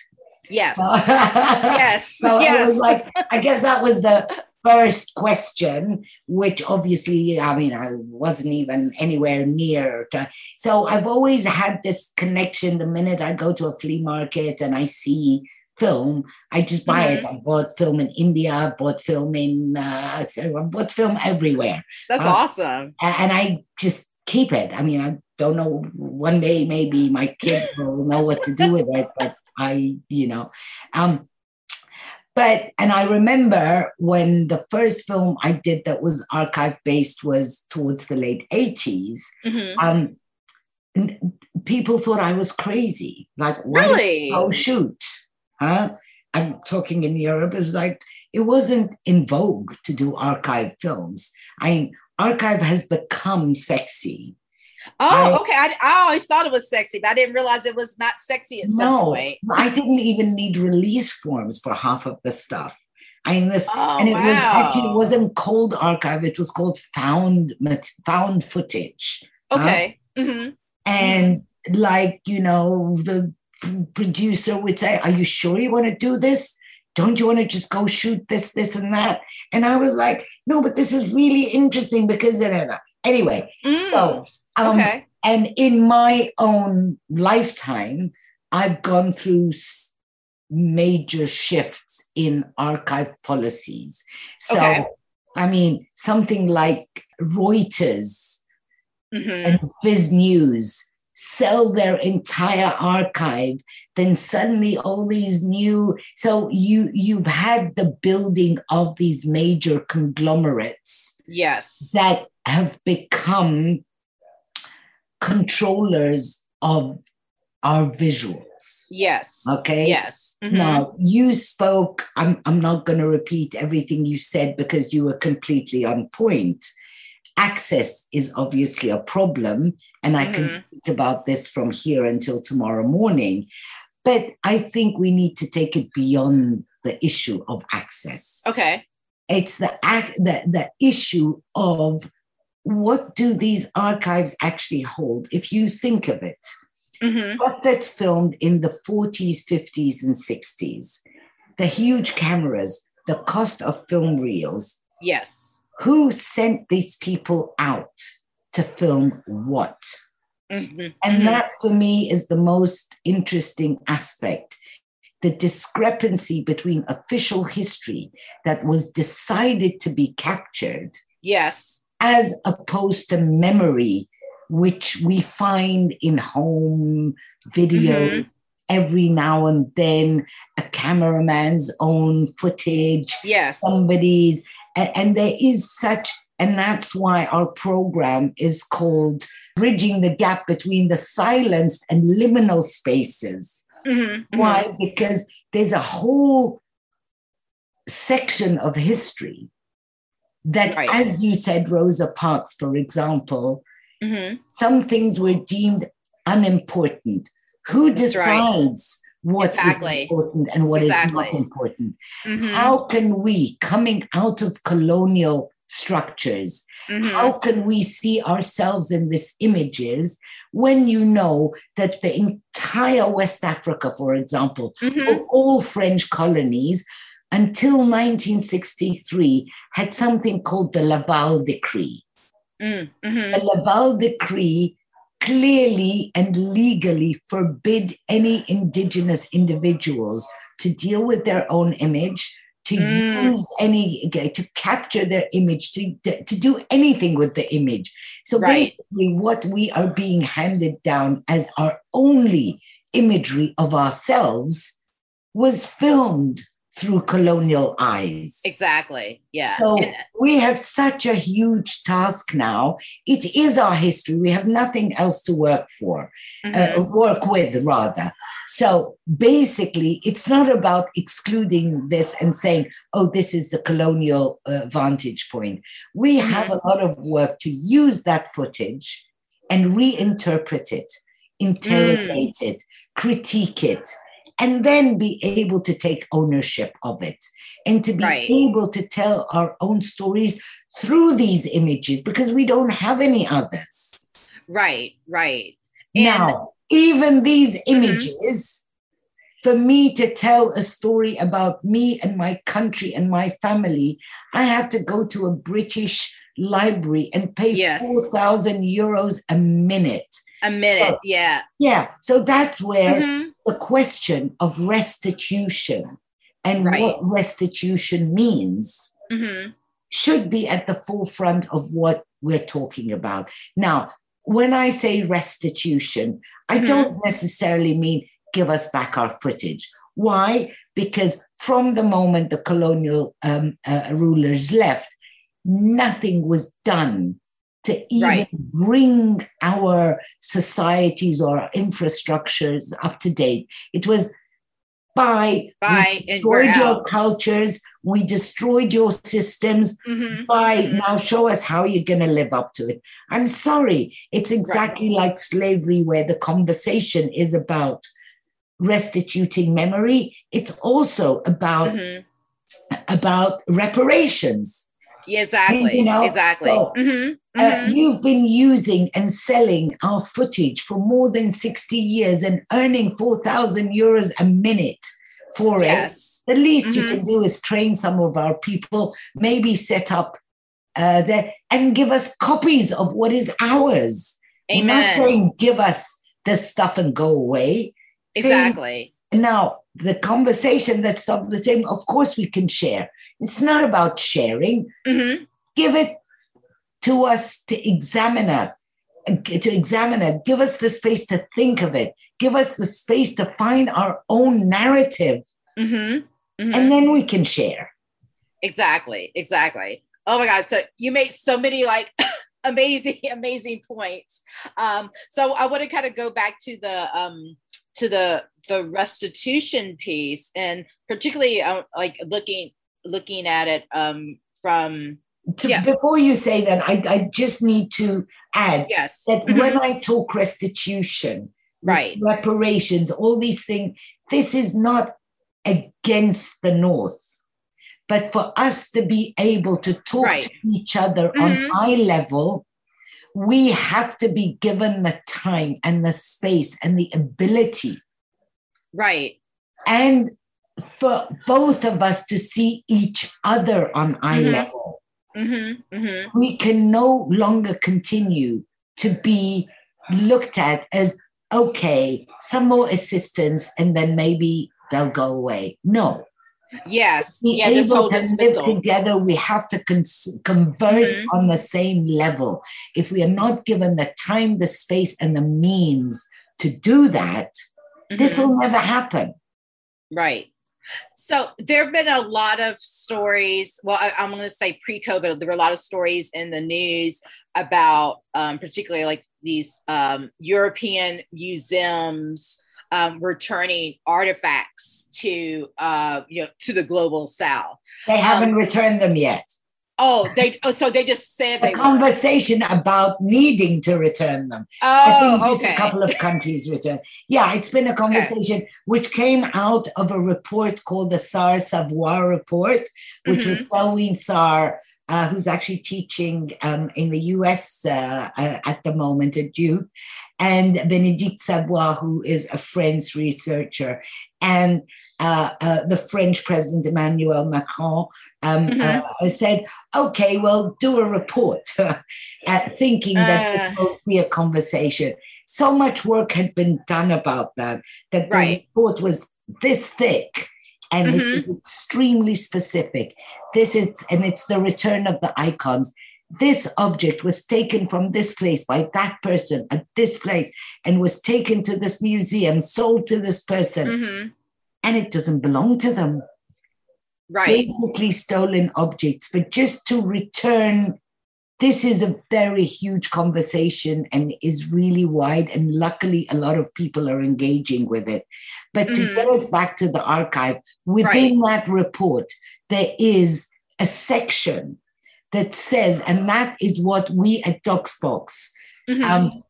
Yes. yes. So yes. it was like, I guess that was the first question, which obviously, I mean, I wasn't even anywhere near. To, so I've always had this connection. The minute I go to a flea market and I see film, I just buy mm-hmm. it. I bought film in India, I bought film in, uh, I bought film everywhere. That's uh, awesome. And, and I just keep it. I mean, I don't know, one day maybe my kids will know what to do with it, but I, you know, um, but and I remember when the first film I did that was archive based was towards the late 80s. Mm-hmm. Um, people thought I was crazy. Like, really? Oh, shoot. Huh? I'm talking in Europe is like it wasn't in vogue to do archive films. I mean, archive has become sexy. Oh, I, okay. I, I always thought it was sexy, but I didn't realize it was not sexy at no, some point. I didn't even need release forms for half of the stuff. I mean, this, oh, and it wow. was actually it wasn't cold archive; it was called found found footage. Okay. Huh? Mm-hmm. And like you know, the producer would say, "Are you sure you want to do this? Don't you want to just go shoot this, this, and that?" And I was like, "No, but this is really interesting because." Anyway, mm. so um, okay. And in my own lifetime, I've gone through major shifts in archive policies. So, okay. I mean, something like Reuters mm-hmm. and Visnews sell their entire archive then suddenly all these new so you you've had the building of these major conglomerates yes that have become controllers of our visuals. Yes. Okay? Yes. Mm-hmm. now you spoke i'm, I'm not going to repeat everything you said because you were completely on point. Access is obviously a problem and i mm-hmm. can speak about this from here until tomorrow morning but i think we need to take it beyond the issue of access. Okay. It's the the, the issue of what do these archives actually hold if you think of it mm-hmm. stuff that's filmed in the 40s 50s and 60s the huge cameras the cost of film reels yes who sent these people out to film what? Mm-hmm. And mm-hmm. that for me is the most interesting aspect the discrepancy between official history that was decided to be captured. Yes. As opposed to memory, which we find in home videos. Mm-hmm. Every now and then, a cameraman's own footage, yes, somebody's, and, and there is such, and that's why our program is called Bridging the Gap Between the Silenced and Liminal Spaces. Mm-hmm, mm-hmm. Why? Because there's a whole section of history that, right. as you said, Rosa Parks, for example, mm-hmm. some things were deemed unimportant. Who That's decides what exactly. is important and what exactly. is not important. Mm-hmm. How can we, coming out of colonial structures, mm-hmm. how can we see ourselves in these images when you know that the entire West Africa, for example, mm-hmm. all French colonies, until 1963 had something called the Laval Decree. Mm-hmm. The Laval Decree clearly and legally forbid any indigenous individuals to deal with their own image to mm. use any to capture their image to, to do anything with the image so right. basically what we are being handed down as our only imagery of ourselves was filmed through colonial eyes. Exactly. Yeah. So and, we have such a huge task now. It is our history. We have nothing else to work for, uh, mm-hmm. uh, work with rather. So basically, it's not about excluding this and saying, oh, this is the colonial uh, vantage point. We mm-hmm. have a lot of work to use that footage and reinterpret it, interrogate mm. it, critique it and then be able to take ownership of it and to be right. able to tell our own stories through these images because we don't have any others. Right, right. And now, even these mm-hmm. images, mm-hmm. for me to tell a story about me and my country and my family, I have to go to a British library and pay yes. 4,000 euros a minute a minute so, yeah yeah so that's where mm-hmm. the question of restitution and right. what restitution means mm-hmm. should be at the forefront of what we're talking about now when i say restitution i mm-hmm. don't necessarily mean give us back our footage why because from the moment the colonial um, uh, rulers left nothing was done to even right. bring our societies or our infrastructures up to date. It was by, by destroyed your cultures, we destroyed your systems. Mm-hmm. By mm-hmm. now, show us how you're going to live up to it. I'm sorry, it's exactly right. like slavery, where the conversation is about restituting memory. It's also about mm-hmm. about reparations. Exactly. You know, exactly. So, mm-hmm. Uh, mm-hmm. you've been using and selling our footage for more than 60 years and earning 4,000 euros a minute for yes. it. The least mm-hmm. you can do is train some of our people, maybe set up uh, there and give us copies of what is ours. Amen. We're not saying give us this stuff and go away. Exactly. Saying, now, the conversation that's the same, of course, we can share. It's not about sharing. Mm-hmm. Give it to us to examine it to examine it, give us the space to think of it, give us the space to find our own narrative, Mm-hmm. Mhm. and then we can share. Exactly. Exactly. Oh my God. So you made so many like amazing, amazing points. Um, so I want to kind of go back to the um to the the restitution piece and particularly uh, like looking looking at it um from To- Yeah. Before you say that, I, I just need to add yes. that Mhm. when I talk restitution, Right. reparations, all these things, this is not against the North. But for us to be able to talk Right. to each other Mhm. on eye level, we have to be given the time and the space and the ability Right. and for both of us to see each other on eye Mhm. level. Mm-hmm. Mm-hmm. We can no longer continue to be looked at as okay, some more assistance, and then maybe they'll go away. No, Yes. be Yeah. This able to live together, we have to cons- converse Mhm. on the same level. If we are not given the time, the space, and the means to do that, this Mhm. will never happen. Right. So there have been a lot of stories. Well, I, am going to say pre-COVID, there were a lot of stories in the news about, um, particularly like these um, European museums um, returning artifacts to, uh, you know, to the global South. They haven't returned them yet. Oh, they. Oh, so they just said A they. were. conversation about needing to return them. I think Oh, okay. a couple of countries returned. Yeah, it's been a conversation which came out of a report called the Sarr Savoy Report, which was Mm-hmm. Felwine Sarr, uh, who's actually teaching um, in the US uh, uh, at the moment at Duke, and Benedict Savoy, who is a French researcher, and uh, uh, the French President Emmanuel Macron um, Mhm. uh, said, okay, well, do a report, uh, thinking that this will be a conversation. So much work had been done about that, that the Right. report was this thick and Mhm. it is extremely specific. This is, and it's the return of the icons. This object was taken from this place by that person at this place and was taken to this museum, sold to this person, Mhm. and it doesn't belong to them Right. basically stolen objects, but just to return. This is a very huge conversation and is really wide, and luckily, a lot of people are engaging with it. But to Mhm. get us back to the archive, within that report, there is a section that says, and that is what we at Dox Box Mhm. um,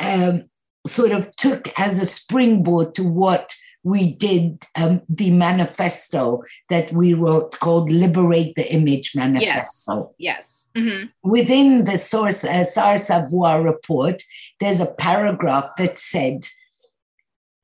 um, sort of took as a springboard to what we did um, the manifesto that we wrote called Liberate the Image yes. Manifesto. Yes. Mhm. Within the source uh, Sarr Savoy report, there's a paragraph that said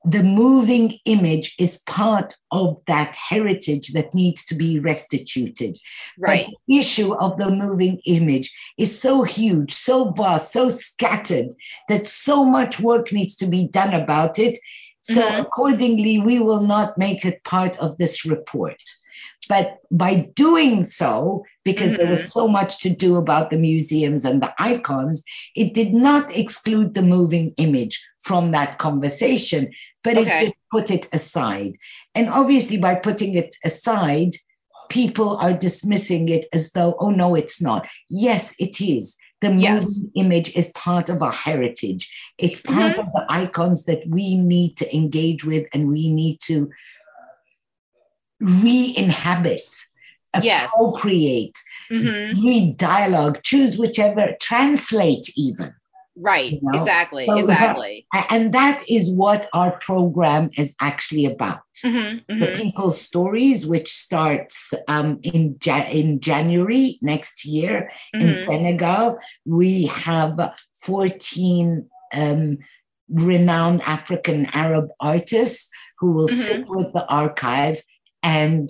the moving image is part of that heritage that needs to be restituted. Right. But the issue of the moving image is so huge, so vast, so scattered that so much work needs to be done about it. So, Mhm. accordingly, we will not make it part of this report. But by doing so, because there was so much to do about the museums and the icons, it did not exclude the moving image from that conversation, but Okay. it just put it aside. And obviously, by putting it aside, people are dismissing it as though, oh, no, it's not. Yes, it is. The moving Yes. image is part of our heritage. It's part of the icons that we need to engage with and we need to re inhabit, Yes. appropriate, Mhm. re dialogue, choose whichever, translate even. Right. You know? Exactly. So- exactly. And that is what our program is actually about. Mhm. the Mhm. People's Stories, which starts um, in ja- in January next year in Mhm. Senegal. We have 14 um, renowned African Arab artists who will Mhm. sit with the archive and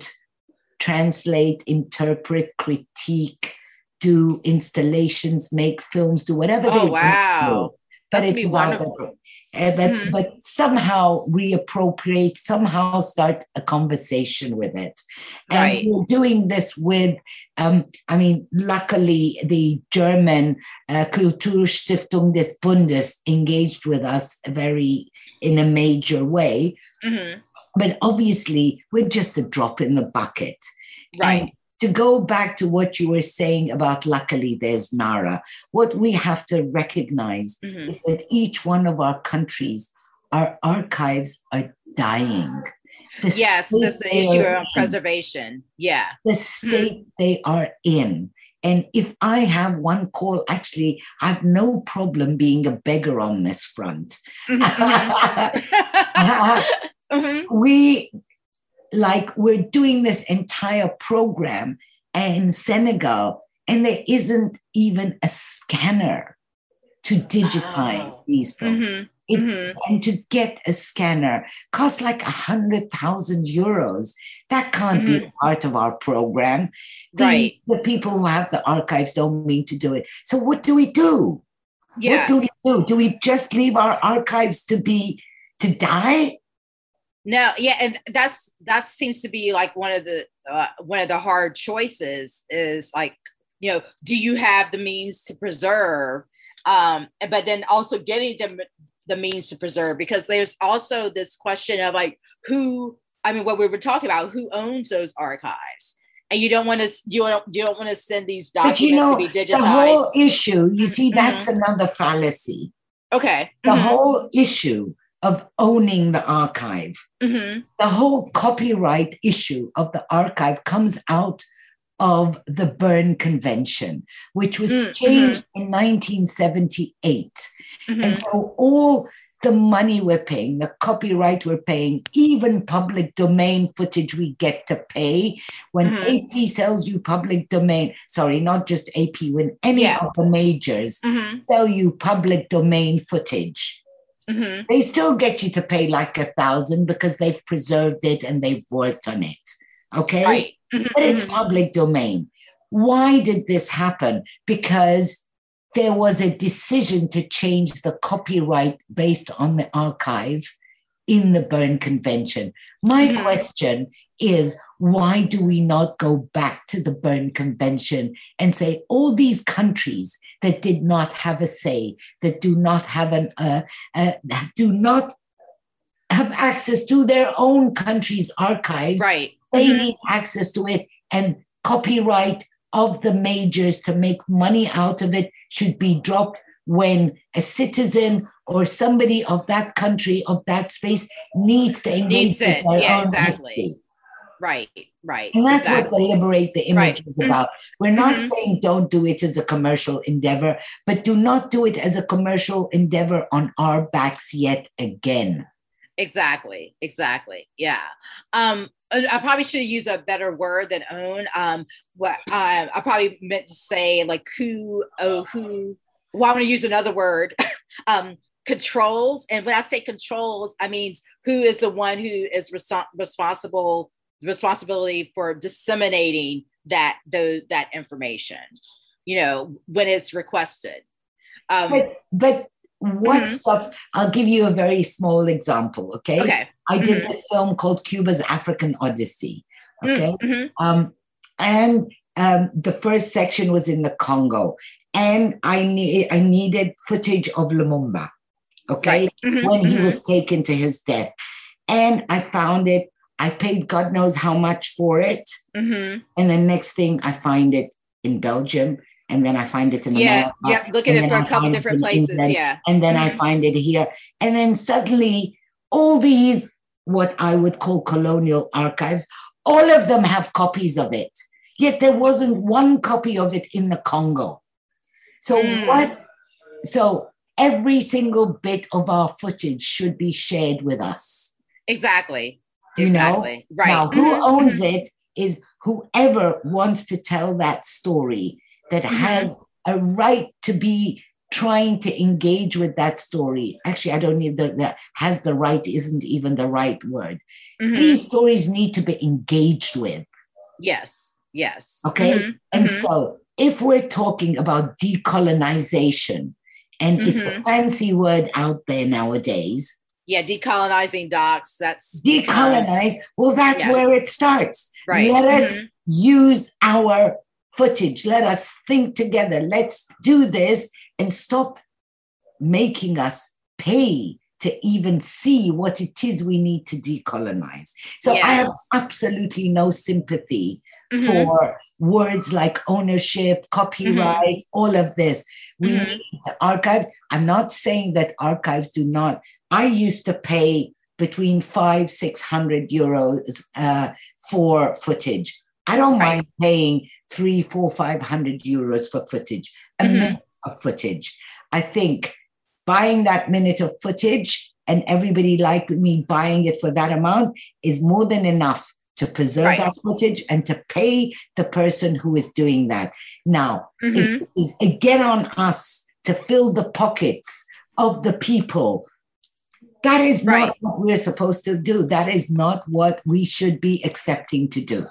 translate, interpret, critique, do installations, make films, do whatever Oh, they want wow. do. But That's it's wonderful. uh, but mm-hmm. but somehow reappropriate, somehow start a conversation with it. And right. we're doing this with, um, I mean, luckily the German uh, Kulturstiftung des Bundes engaged with us very in a major way. Mm-hmm. But obviously, we're just a drop in the bucket. Right. And to go back to what you were saying about luckily there's NARA, what we have to recognize mm-hmm. is that each one of our countries, our archives are dying. The yes, this is the issue of preservation. Yeah. The mm-hmm. state mm-hmm. they are in. And if I have one call, actually, I have no problem being a beggar on this front. Mm-hmm. mm-hmm. we like we're doing this entire program in Senegal, and there isn't even a scanner to digitize these. Mm-hmm. It, mm-hmm. And to get a scanner costs like a hundred thousand euros. That can't mm-hmm. be part of our program. The, right. The people who have the archives don't mean to do it. So what do we do? Yeah. What do we do? Do we just leave our archives to be to die? No, yeah, and that's that seems to be like one of the uh, one of the hard choices is like you know do you have the means to preserve, um, but then also getting them the means to preserve because there's also this question of like who I mean what we were talking about who owns those archives and you don't want to you don't you don't want to send these documents but you know, to be digitized. The whole issue, you see, that's mm-hmm. another fallacy. Okay. The mm-hmm. whole issue of owning the archive. Mm-hmm. The whole copyright issue of the archive comes out of the Berne Convention, which was mm-hmm. changed in 1978. Mm-hmm. And so all the money we're paying, the copyright we're paying, even public domain footage we get to pay. When mm-hmm. AP sells you public domain, sorry, not just AP, when any yeah. of the majors mm-hmm. sell you public domain footage, Mm-hmm. They still get you to pay like a thousand because they've preserved it and they've worked on it. Okay. Right. Mm-hmm. But it's mm-hmm. public domain. Why did this happen? Because there was a decision to change the copyright based on the archive in the Berne Convention. My mm-hmm. question is why do we not go back to the Berne Convention and say all these countries that did not have a say, that do not have an, uh, uh, do not have access to their own country's archives. Right. They mm-hmm. need access to it, and copyright of the majors to make money out of it should be dropped when a citizen or somebody of that country of that space needs to engage needs their yeah, exactly. history. Right, right. And that's exactly. what the Liberate the Image right. is mm-hmm. about. We're not mm-hmm. saying don't do it as a commercial endeavor, but do not do it as a commercial endeavor on our backs yet again. Exactly, exactly. Yeah. Um, I probably should use a better word than own. Um, what uh, I probably meant to say like who, oh, who. Well, I'm going to use another word. um, controls, and when I say controls, I means who is the one who is res- responsible responsibility for disseminating that the, that information you know when it's requested um, but, but what mm-hmm. stops i'll give you a very small example okay okay i did mm-hmm. this film called cuba's african odyssey okay mm-hmm. um, and um, the first section was in the congo and i need i needed footage of lumumba okay right. Mm-hmm. when he mm-hmm. was taken to his death and i found it I paid God knows how much for it. Mm-hmm. And the next thing I find it in Belgium. And then I find it in yeah, America. Yeah, look at it for a couple different places. England, yeah. And then mm-hmm. I find it here. And then suddenly all these, what I would call colonial archives, all of them have copies of it. Yet there wasn't one copy of it in the Congo. So mm. what? So every single bit of our footage should be shared with us. Exactly. You exactly. know? Right. Now, who mm-hmm. owns it is whoever wants to tell that story that mm-hmm. has a right to be trying to engage with that story. Actually, I don't need the, the has the right isn't even the right word. Mm-hmm. These stories need to be engaged with. Yes. Yes. Okay. Mm-hmm. And mm-hmm. so if we're talking about decolonization and mm-hmm. it's a fancy word out there nowadays. Yeah, decolonizing docs. That's decolonize. Well, that's yeah. where it starts. Right. Let us mm-hmm. use our footage. Let us think together. Let's do this and stop making us pay to even see what it is we need to decolonize. So yes. I have absolutely no sympathy mm-hmm. for words like ownership, copyright, mm-hmm. all of this. We mm-hmm. need the archives. I'm not saying that archives do not. I used to pay between five, six hundred euros uh, for footage. I don't right. mind paying three, four, five hundred euros for footage, a mm-hmm. of footage. I think buying that minute of footage and everybody like me buying it for that amount is more than enough to preserve right. that footage and to pay the person who is doing that. Now, mm-hmm. it is again on us to fill the pockets of the people. That is right. not what we're supposed to do. That is not what we should be accepting to do.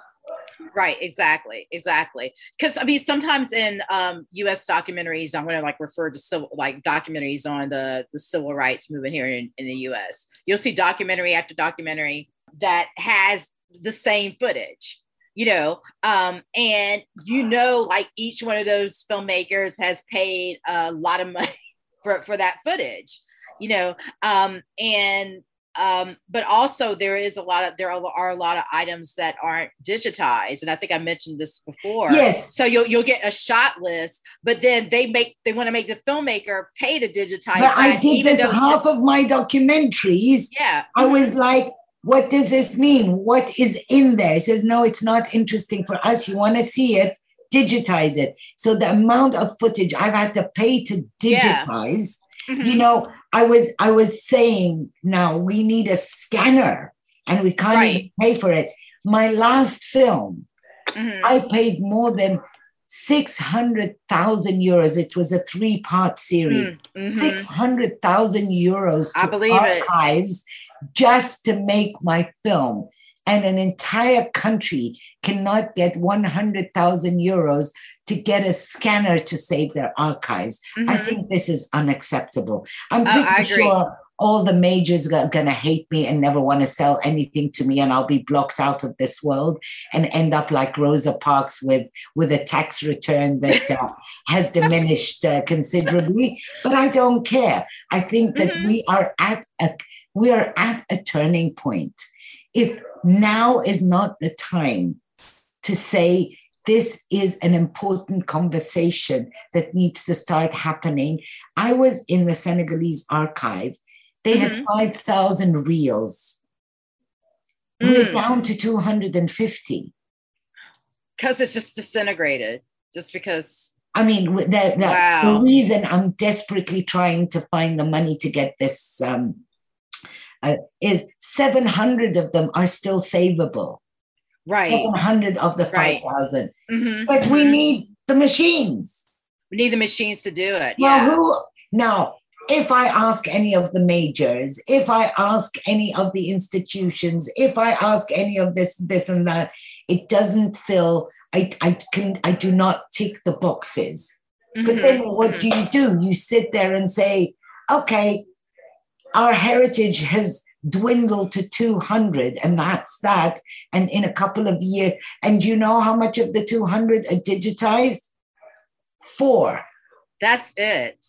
Right, exactly, exactly. Because I mean, sometimes in um, U.S. documentaries, I'm going to like refer to civil, like documentaries on the the civil rights movement here in, in the U.S. You'll see documentary after documentary that has the same footage, you know, um, and you know, like each one of those filmmakers has paid a lot of money for for that footage, you know, um, and um, but also there is a lot of there are a lot of items that aren't digitized and i think i mentioned this before. Yes. So you'll, you'll get a shot list but then they make they want to make the filmmaker pay to digitize but i did this half of my documentaries. Yeah. I was like what does this mean? What is in there? He says no it's not interesting for us. You want to see it? Digitize it. So the amount of footage i've had to pay to digitize yeah. mm-hmm. you know I was I was saying now we need a scanner and we can't right. even pay for it. My last film, mm-hmm. I paid more than 600,000 euros. It was a three part series. Mm-hmm. 600,000 euros to archives it. just to make my film and an entire country cannot get 100,000 euros to get a scanner to save their archives. Mm-hmm. I think this is unacceptable. I'm pretty sure all the majors are going to hate me and never want to sell anything to me and I'll be blocked out of this world and end up like Rosa Parks with with a tax return that uh, has diminished uh, considerably but I don't care I think that mm-hmm. we are at a we are at a turning point if now is not the time to say this is an important conversation that needs to start happening. I was in the Senegalese archive. They mm-hmm. had 5,000 reels. Mm. We're down to 250. Because it's just disintegrated, just because. I mean, the, the, wow. the, reason I'm desperately trying to find the money to get this um, uh, is 700 of them are still savable. Right. 700 of the 5,000. Mm-hmm. But we mm-hmm. need the machines. We need the machines to do it. Now, yeah. who, now, if I ask any of the majors, if I ask any of the institutions, if I ask any of this, this and that, it doesn't fill. I, I can I do not tick the boxes. Mm-hmm. But then what mm-hmm. do you do? You sit there and say, okay, our heritage has dwindled to 200 and that's that and in a couple of years. And you know how much of the 200 are digitized? Four. That's it.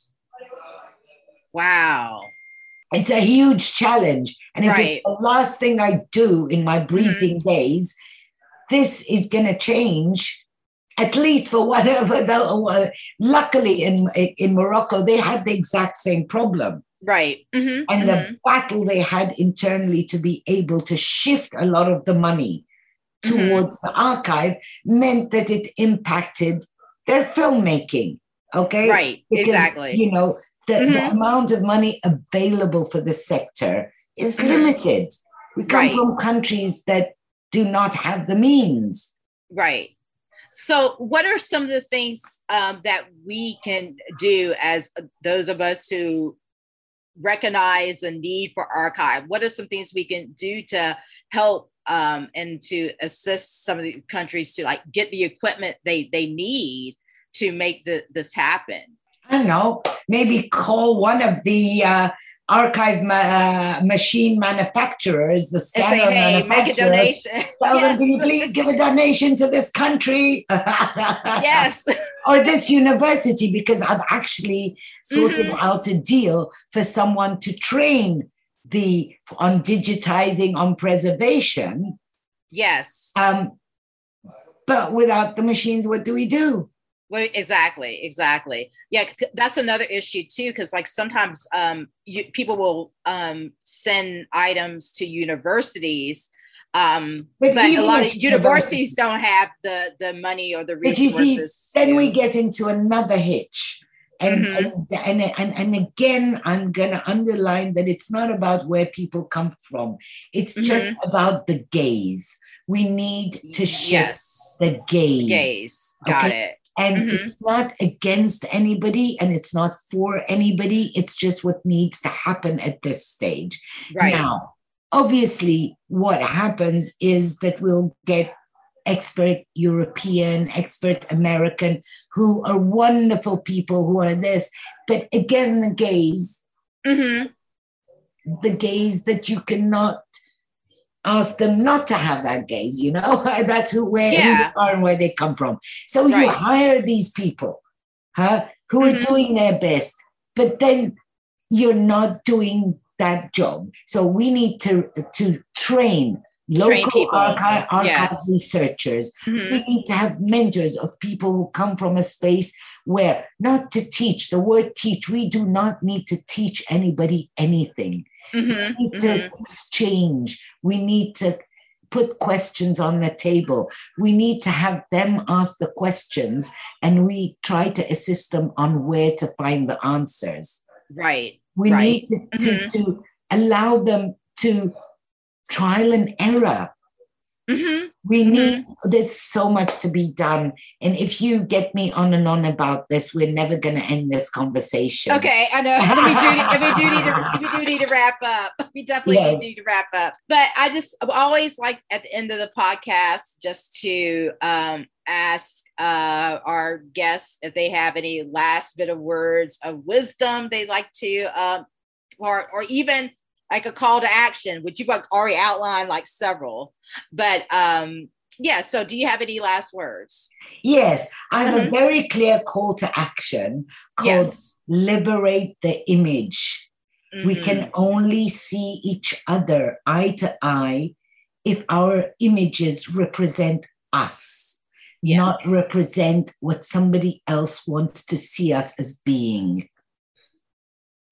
Wow. It's a huge challenge. And if right. it's the last thing i do in my breathing mm-hmm. days this is going to change at least for whatever the, luckily in in morocco they had the exact same problem Right. Mm-hmm. And mm-hmm. the battle they had internally to be able to shift a lot of the money mm-hmm. towards the archive meant that it impacted their filmmaking. Okay. Right. Because, exactly. You know, the, the mm-hmm. amount of money available for the sector is mm-hmm. limited. We come right. from countries that do not have the means. Right. So, what are some of the things um, that we can do as those of us who recognize the need for archive? What are some things we can do to help um, and to assist some of the countries to like get the equipment they they need to make the, this happen? I don't know, maybe call one of the uh, archive ma- uh, machine manufacturers, the scanner say, hey, make a donation. Tell them, can you please give a donation to this country? yes. or this university, because I've actually sorted mm-hmm. out a deal for someone to train the on digitizing, on preservation. Yes. Um, but without the machines, what do we do? Well, exactly, exactly. Yeah, that's another issue too, because like sometimes um, you, people will um, send items to universities, um, but, but a lot of universities don't have the the money or the resources. See, then we get into another hitch. And, mm-hmm. and, and, and, and again, I'm going to underline that it's not about where people come from. It's mm-hmm. just about the gaze. We need to shift yes. the gaze. Gaze. Got okay? it and mm-hmm. it's not against anybody and it's not for anybody it's just what needs to happen at this stage right now obviously what happens is that we'll get expert european expert american who are wonderful people who are this but again the gaze mm-hmm. the gaze that you cannot ask them not to have that gaze, you know? That's who where yeah. who are and where they come from. So right. you hire these people, huh, who mm-hmm. are doing their best, but then you're not doing that job. So we need to to train local archive, archive yes. researchers. Mm-hmm. We need to have mentors of people who come from a space where not to teach the word teach, we do not need to teach anybody anything. Mm-hmm. We need mm-hmm. to exchange. We need to put questions on the table. We need to have them ask the questions and we try to assist them on where to find the answers. Right. We right. need to, to, mm-hmm. to allow them to trial and error. Mm-hmm. We mm-hmm. need, there's so much to be done. And if you get me on and on about this, we're never going to end this conversation. Okay, I know. we, do, we, do need to, we do need to wrap up. We definitely yes. need to wrap up. But I just I always like at the end of the podcast just to um, ask uh, our guests if they have any last bit of words of wisdom they'd like to, um, or, or even like a call to action, which you've already outlined like several. But um, yeah, so do you have any last words? Yes, I have mm-hmm. a very clear call to action called yes. Liberate the Image. Mm-hmm. We can only see each other eye to eye if our images represent us, yes. not represent what somebody else wants to see us as being.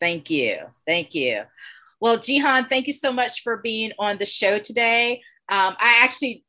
Thank you. Thank you. Well, Jihan, thank you so much for being on the show today. Um, I actually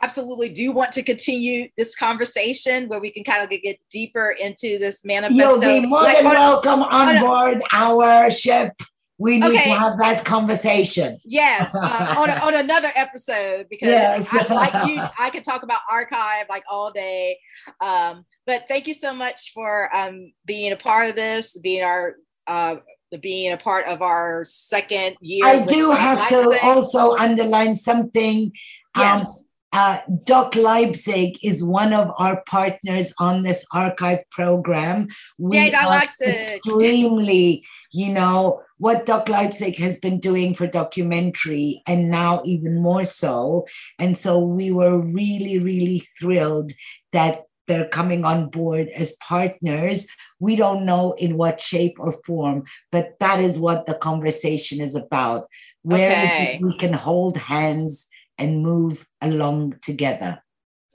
absolutely do want to continue this conversation where we can kind of get deeper into this manifesto. You'll be more like, than on, welcome on, on board a, our ship. We need okay. to have that conversation. Yes, uh, on, a, on another episode because yes. I, like you, I could talk about archive like all day. Um, but thank you so much for um, being a part of this, being our uh, being a part of our second year. I do have to also underline something. Um, yes. Um, uh, DOK Leipzig is one of our partners on this archive program. We Yay, are Leipzig. extremely, you know, what DOK Leipzig has been doing for documentary, and now even more so. And so we were really, really thrilled that they're coming on board as partners. We don't know in what shape or form, but that is what the conversation is about. Where okay. we can hold hands and move along together.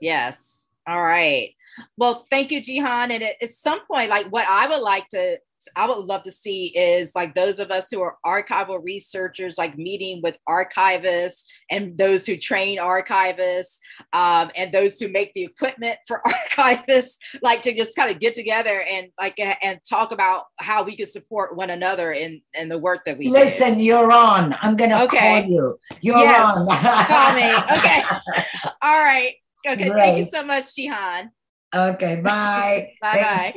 Yes. All right. Well, thank you, Jihan. And at, some point, like what I would like to I would love to see is like those of us who are archival researchers, like meeting with archivists and those who train archivists um, and those who make the equipment for archivists, like to just kind of get together and like and talk about how we can support one another in in the work that we listen. Did. You're on. I'm gonna okay. call you. You're yes. on. call me. Okay. All right. Okay. Great. Thank you so much, Jihan. Okay, bye. bye bye.